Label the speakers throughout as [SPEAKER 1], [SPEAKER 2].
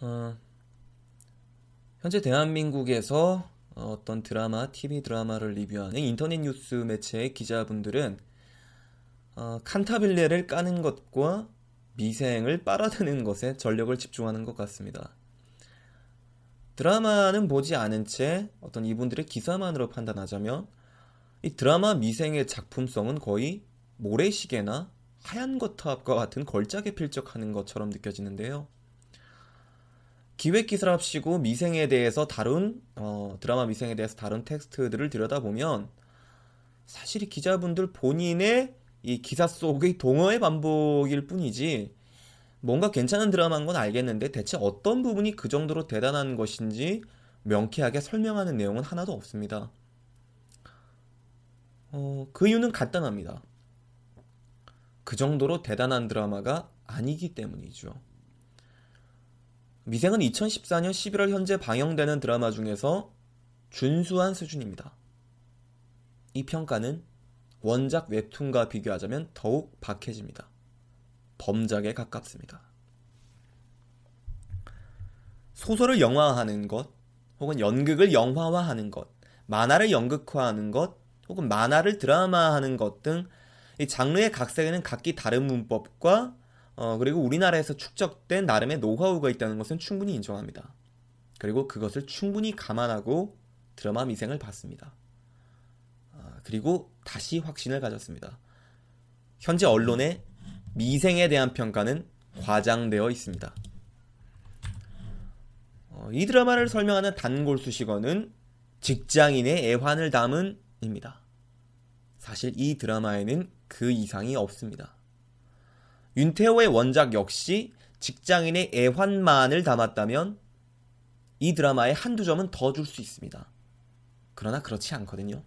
[SPEAKER 1] 어, 현재 대한민국에서 어떤 드라마, TV 드라마를 리뷰하는 인터넷 뉴스 매체의 기자분들은 어, 칸타빌레를 까는 것과 미생을 빨아드는 것에 전력을 집중하는 것 같습니다. 드라마는 보지 않은 채 어떤 이분들의 기사만으로 판단하자면 이 드라마 미생의 작품성은 거의 모래시계나 하얀 거탑과 같은 걸작에 필적하는 것처럼 느껴지는데요. 기획 기사를 합시고 미생에 대해서 다룬 어, 드라마 미생에 대해서 다룬 텍스트들을 들여다보면 사실 이 기자분들 본인의 이 기사 속의 동어의 반복일 뿐이지 뭔가 괜찮은 드라마인 건 알겠는데 대체 어떤 부분이 그 정도로 대단한 것인지 명쾌하게 설명하는 내용은 하나도 없습니다. 어, 그 이유는 간단합니다. 그 정도로 대단한 드라마가 아니기 때문이죠. 미생은 2014년 11월 현재 방영되는 드라마 중에서 준수한 수준입니다. 이 평가는 원작 웹툰과 비교하자면 더욱 박해집니다. 범작에 가깝습니다. 소설을 영화화하는 것, 혹은 연극을 영화화하는 것, 만화를 연극화하는 것, 혹은 만화를 드라마하는 것 등 이 장르의 각색에는 각기 다른 문법과 어, 그리고 우리나라에서 축적된 나름의 노하우가 있다는 것은 충분히 인정합니다. 그리고 그것을 충분히 감안하고 드라마 미생을 봤습니다. 아, 그리고 다시 확신을 가졌습니다. 현재 언론의 미생에 대한 평가는 과장되어 있습니다. 어, 이 드라마를 설명하는 단골 수식어는 직장인의 애환을 담은입니다. 사실 이 드라마에는 그 이상이 없습니다. 윤태호의 원작 역시 직장인의 애환만을 담았다면 이 드라마에 한두 점은 더 줄 수 있습니다. 그러나 그렇지 않거든요.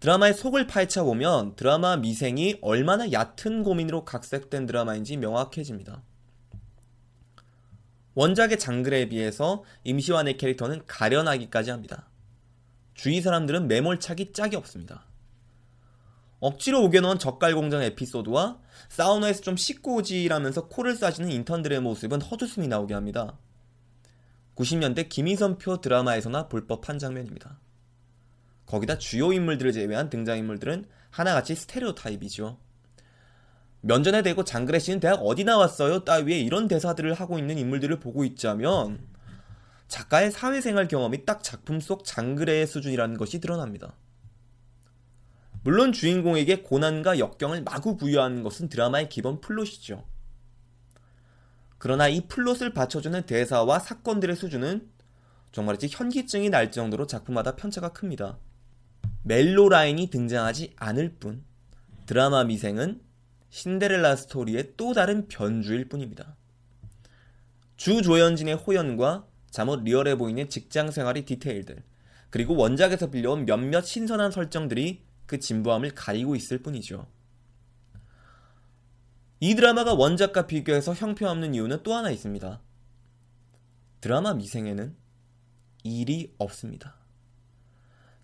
[SPEAKER 1] 드라마의 속을 파헤쳐 보면 드라마 미생이 얼마나 얕은 고민으로 각색된 드라마인지 명확해집니다. 원작의 장글에 비해서 임시완의 캐릭터는 가련하기까지 합니다. 주위 사람들은 매몰차기 짝이 없습니다. 억지로 우겨놓은 젓갈 공장 에피소드와 사우나에서 좀 씻고 오지라면서 코를 싸시는 인턴들의 모습은 헛웃음이 나오게 합니다. 90년대 김희선표 드라마에서나 볼 법한 장면입니다. 거기다 주요 인물들을 제외한 등장인물들은 하나같이 스테레오 타입이죠. 면전에 대고 장그래 씨는 대학 어디 나왔어요? 따위에 이런 대사들을 하고 있는 인물들을 보고 있자면 작가의 사회생활 경험이 딱 작품 속 장그래의 수준이라는 것이 드러납니다. 물론 주인공에게 고난과 역경을 마구 부여하는 것은 드라마의 기본 플롯이죠. 그러나 이 플롯을 받쳐주는 대사와 사건들의 수준은 정말이지 현기증이 날 정도로 작품마다 편차가 큽니다. 멜로 라인이 등장하지 않을 뿐 드라마 미생은 신데렐라 스토리의 또 다른 변주일 뿐입니다. 주조연진의 호연과 자못 리얼해 보이는 직장 생활의 디테일들 그리고 원작에서 빌려온 몇몇 신선한 설정들이 그 진부함을 가리고 있을 뿐이죠. 이 드라마가 원작과 비교해서 형편없는 이유는 또 하나 있습니다. 드라마 미생에는 일이 없습니다.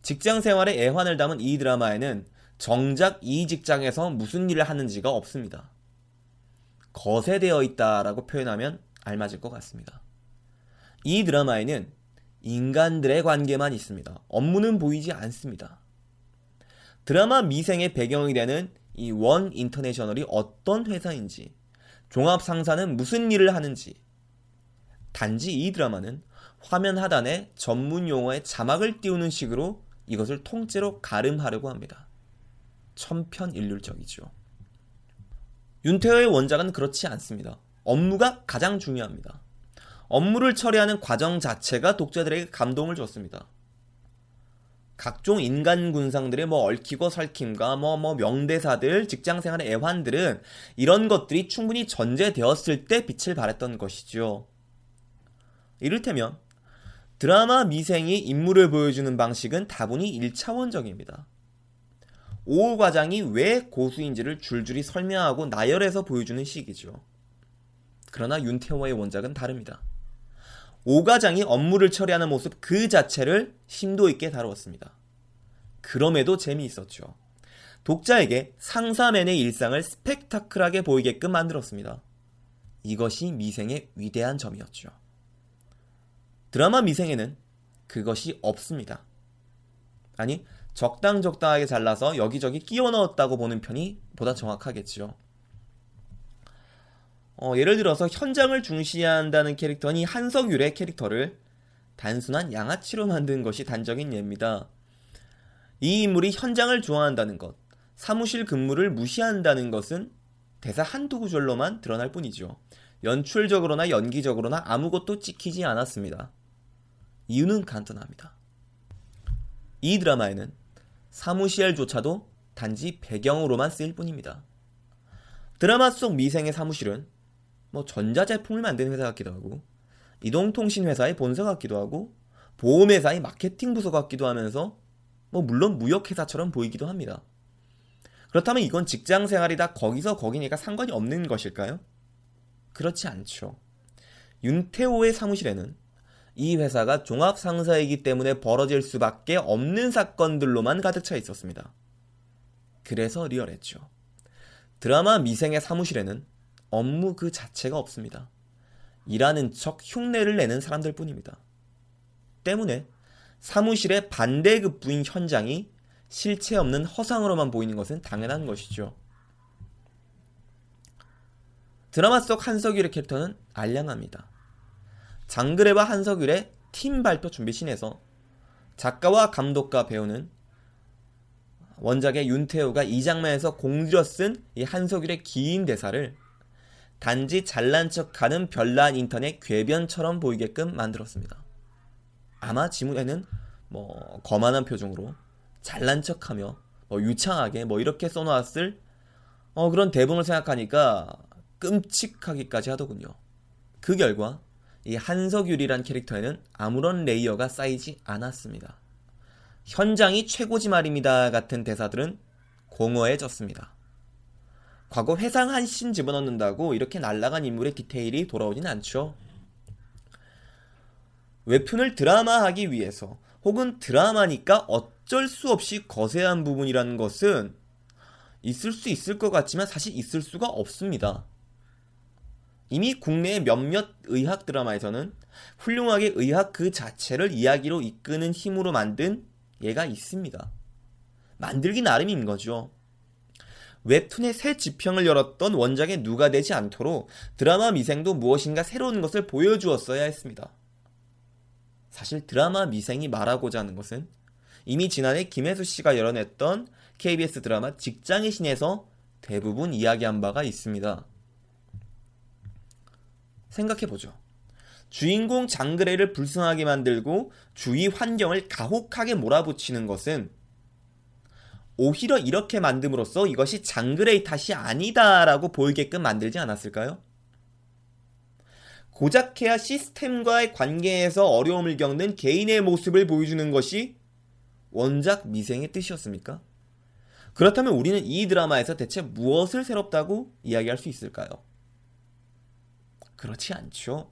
[SPEAKER 1] 직장 생활의 애환을 담은 이 드라마에는 정작 이 직장에서 무슨 일을 하는지가 없습니다. 거세되어 있다라고 표현하면 알맞을 것 같습니다. 이 드라마에는 인간들의 관계만 있습니다. 업무는 보이지 않습니다. 드라마 미생의 배경이 되는 이 원 인터내셔널이 어떤 회사인지, 종합 상사는 무슨 일을 하는지, 단지 이 드라마는 화면 하단에 전문 용어의 자막을 띄우는 식으로 이것을 통째로 가름하려고 합니다. 천편일률적이죠. 윤태호의 원작은 그렇지 않습니다. 업무가 가장 중요합니다. 업무를 처리하는 과정 자체가 독자들에게 감동을 줬습니다. 각종 인간 군상들의 뭐 얽히고 설킴과 뭐, 뭐 명대사들, 직장 생활의 애환들은 이런 것들이 충분히 전제되었을 때 빛을 발했던 것이죠. 이를테면 드라마 미생이 인물을 보여주는 방식은 다분히 1차원적입니다. 오 과장이 왜 고수인지를 줄줄이 설명하고 나열해서 보여주는 식이죠. 그러나 윤태호의 원작은 다릅니다. 오 과장이 업무를 처리하는 모습 그 자체를 심도 있게 다루었습니다. 그럼에도 재미있었죠. 독자에게 상사맨의 일상을 스펙타클하게 보이게끔 만들었습니다. 이것이 미생의 위대한 점이었죠. 드라마 미생에는 그것이 없습니다. 아니, 적당적당하게 잘라서 여기저기 끼워 넣었다고 보는 편이 보다 정확하겠죠. 어, 예를 들어서 현장을 중시한다는 캐릭터니 한석율의 캐릭터를 단순한 양아치로 만든 것이 단적인 예입니다. 이 인물이 현장을 좋아한다는 것, 사무실 근무를 무시한다는 것은 대사 한두 구절로만 드러날 뿐이죠. 연출적으로나 연기적으로나 아무것도 찍히지 않았습니다. 이유는 간단합니다. 이 드라마에는 사무실조차도 단지 배경으로만 쓰일 뿐입니다. 드라마 속 미생의 사무실은 뭐 전자제품을 만드는 회사 같기도 하고 이동통신 회사의 본사 같기도 하고 보험회사의 마케팅 부서 같기도 하면서 뭐 물론 무역회사처럼 보이기도 합니다. 그렇다면 이건 직장 생활이 다 거기서 거기니까 상관이 없는 것일까요? 그렇지 않죠. 윤태호의 사무실에는 이 회사가 종합상사이기 때문에 벌어질 수밖에 없는 사건들로만 가득 차 있었습니다. 그래서 리얼했죠. 드라마 미생의 사무실에는 업무 그 자체가 없습니다. 일하는 척 흉내를 내는 사람들 뿐입니다. 때문에 사무실의 반대급부인 현장이 실체 없는 허상으로만 보이는 것은 당연한 것이죠. 드라마 속 한석일의 캐릭터는 알량합니다. 장그래와 한석일의 팀 발표 준비신에서 작가와 감독과 배우는 원작의 윤태호가 이 장면에서 공들여 쓴 이 한석일의 긴 대사를 단지 잘난 척하는 별난 인터넷 궤변처럼 보이게끔 만들었습니다. 아마 지문에는 뭐 거만한 표정으로 잘난 척하며 뭐 유창하게 뭐 이렇게 써놓았을 어 그런 대본을 생각하니까 끔찍하기까지 하더군요. 그 결과 이 한석율이란 캐릭터에는 아무런 레이어가 쌓이지 않았습니다. 현장이 최고지 말입니다 같은 대사들은 공허해졌습니다. 과거 회상 한신 집어넣는다고 이렇게 날라간 인물의 디테일이 돌아오진 않죠. 웹툰을 드라마하기 위해서 혹은 드라마니까 어쩔 수 없이 거세한 부분이라는 것은 있을 수 있을 것 같지만 사실 있을 수가 없습니다. 이미 국내의 몇몇 의학 드라마에서는 훌륭하게 의학 그 자체를 이야기로 이끄는 힘으로 만든 예가 있습니다. 만들기 나름인 거죠. 웹툰의 새 지평을 열었던 원작에 누가 되지 않도록 드라마 미생도 무엇인가 새로운 것을 보여주었어야 했습니다. 사실 드라마 미생이 말하고자 하는 것은 이미 지난해 김혜수 씨가 열어냈던 KBS 드라마 직장의 신에서 대부분 이야기한 바가 있습니다. 생각해보죠. 주인공 장그래를 불쌍하게 만들고 주위 환경을 가혹하게 몰아붙이는 것은 오히려 이렇게 만듦으로써 이것이 장그레이 탓이 아니다라고 보이게끔 만들지 않았을까요? 고작해야 시스템과의 관계에서 어려움을 겪는 개인의 모습을 보여주는 것이 원작 미생의 뜻이었습니까? 그렇다면 우리는 이 드라마에서 대체 무엇을 새롭다고 이야기할 수 있을까요? 그렇지 않죠.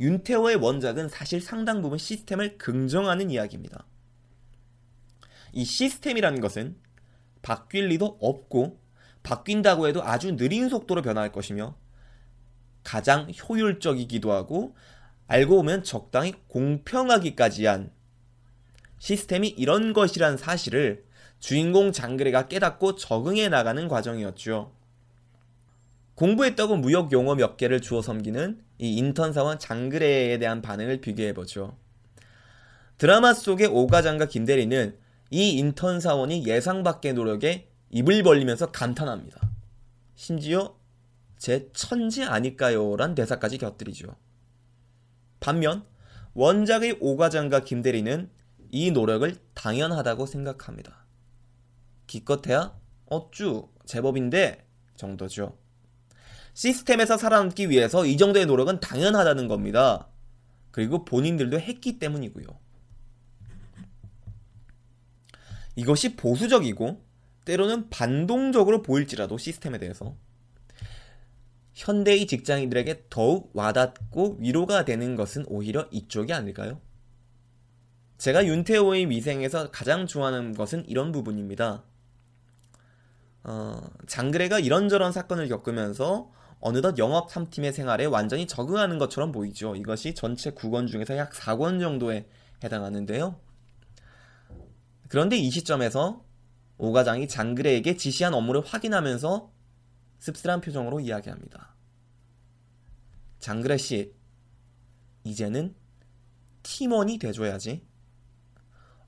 [SPEAKER 1] 윤태호의 원작은 사실 상당 부분 시스템을 긍정하는 이야기입니다. 이 시스템이라는 것은 바뀔 리도 없고 바뀐다고 해도 아주 느린 속도로 변화할 것이며 가장 효율적이기도 하고 알고 보면 적당히 공평하기까지 한 시스템이 이런 것이란 사실을 주인공 장그래가 깨닫고 적응해 나가는 과정이었죠. 공부했다고 무역 용어 몇 개를 주워 섬기는 이 인턴 사원 장그래에 대한 반응을 비교해보죠. 드라마 속의 오과장과 김대리는 이 인턴 사원이 예상 밖의 노력에 입을 벌리면서 감탄합니다. 심지어 제 천지 아닐까요? 란 대사까지 곁들이죠. 반면 원작의 오과장과 김대리는 이 노력을 당연하다고 생각합니다. 기껏해야 어쭈 제법인데 정도죠. 시스템에서 살아남기 위해서 이 정도의 노력은 당연하다는 겁니다. 그리고 본인들도 했기 때문이고요. 이것이 보수적이고 때로는 반동적으로 보일지라도 시스템에 대해서 현대의 직장인들에게 더욱 와닿고 위로가 되는 것은 오히려 이쪽이 아닐까요? 제가 윤태호의 미생에서 가장 좋아하는 것은 이런 부분입니다. 어, 장그래가 이런저런 사건을 겪으면서 어느덧 영업 3팀의 생활에 완전히 적응하는 것처럼 보이죠. 이것이 전체 9권 중에서 약 4권 정도에 해당하는데요. 그런데 이 시점에서 오 과장이 장그래에게 지시한 업무를 확인하면서 씁쓸한 표정으로 이야기합니다. 장그래 씨, 이제는 팀원이 돼줘야지.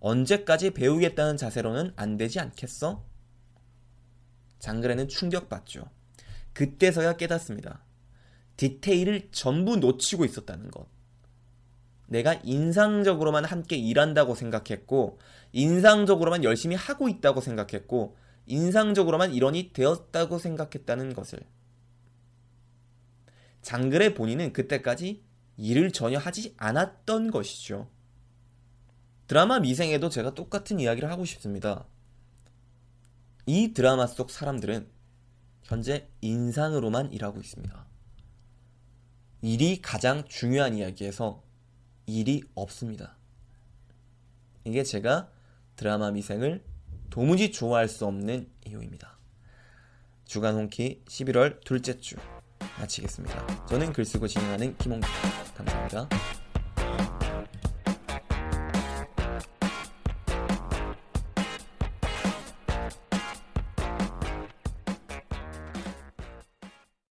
[SPEAKER 1] 언제까지 배우겠다는 자세로는 안 되지 않겠어? 장그래는 충격받죠. 그때서야 깨닫습니다. 디테일을 전부 놓치고 있었다는 것. 내가 인상적으로만 함께 일한다고 생각했고, 인상적으로만 열심히 하고 있다고 생각했고, 인상적으로만 일원이 되었다고 생각했다는 것을. 장글의 본인은 그때까지 일을 전혀 하지 않았던 것이죠. 드라마 미생에도 제가 똑같은 이야기를 하고 싶습니다. 이 드라마 속 사람들은 현재 인상으로만 일하고 있습니다. 일이 가장 중요한 이야기에서 일이 없습니다. 이게 제가 드라마 미생을 도무지 좋아할 수 없는 이유입니다. 주간 홍키 11월 둘째 주 마치겠습니다. 저는 글 쓰고 진행하는 김홍기입니다. 감사합니다.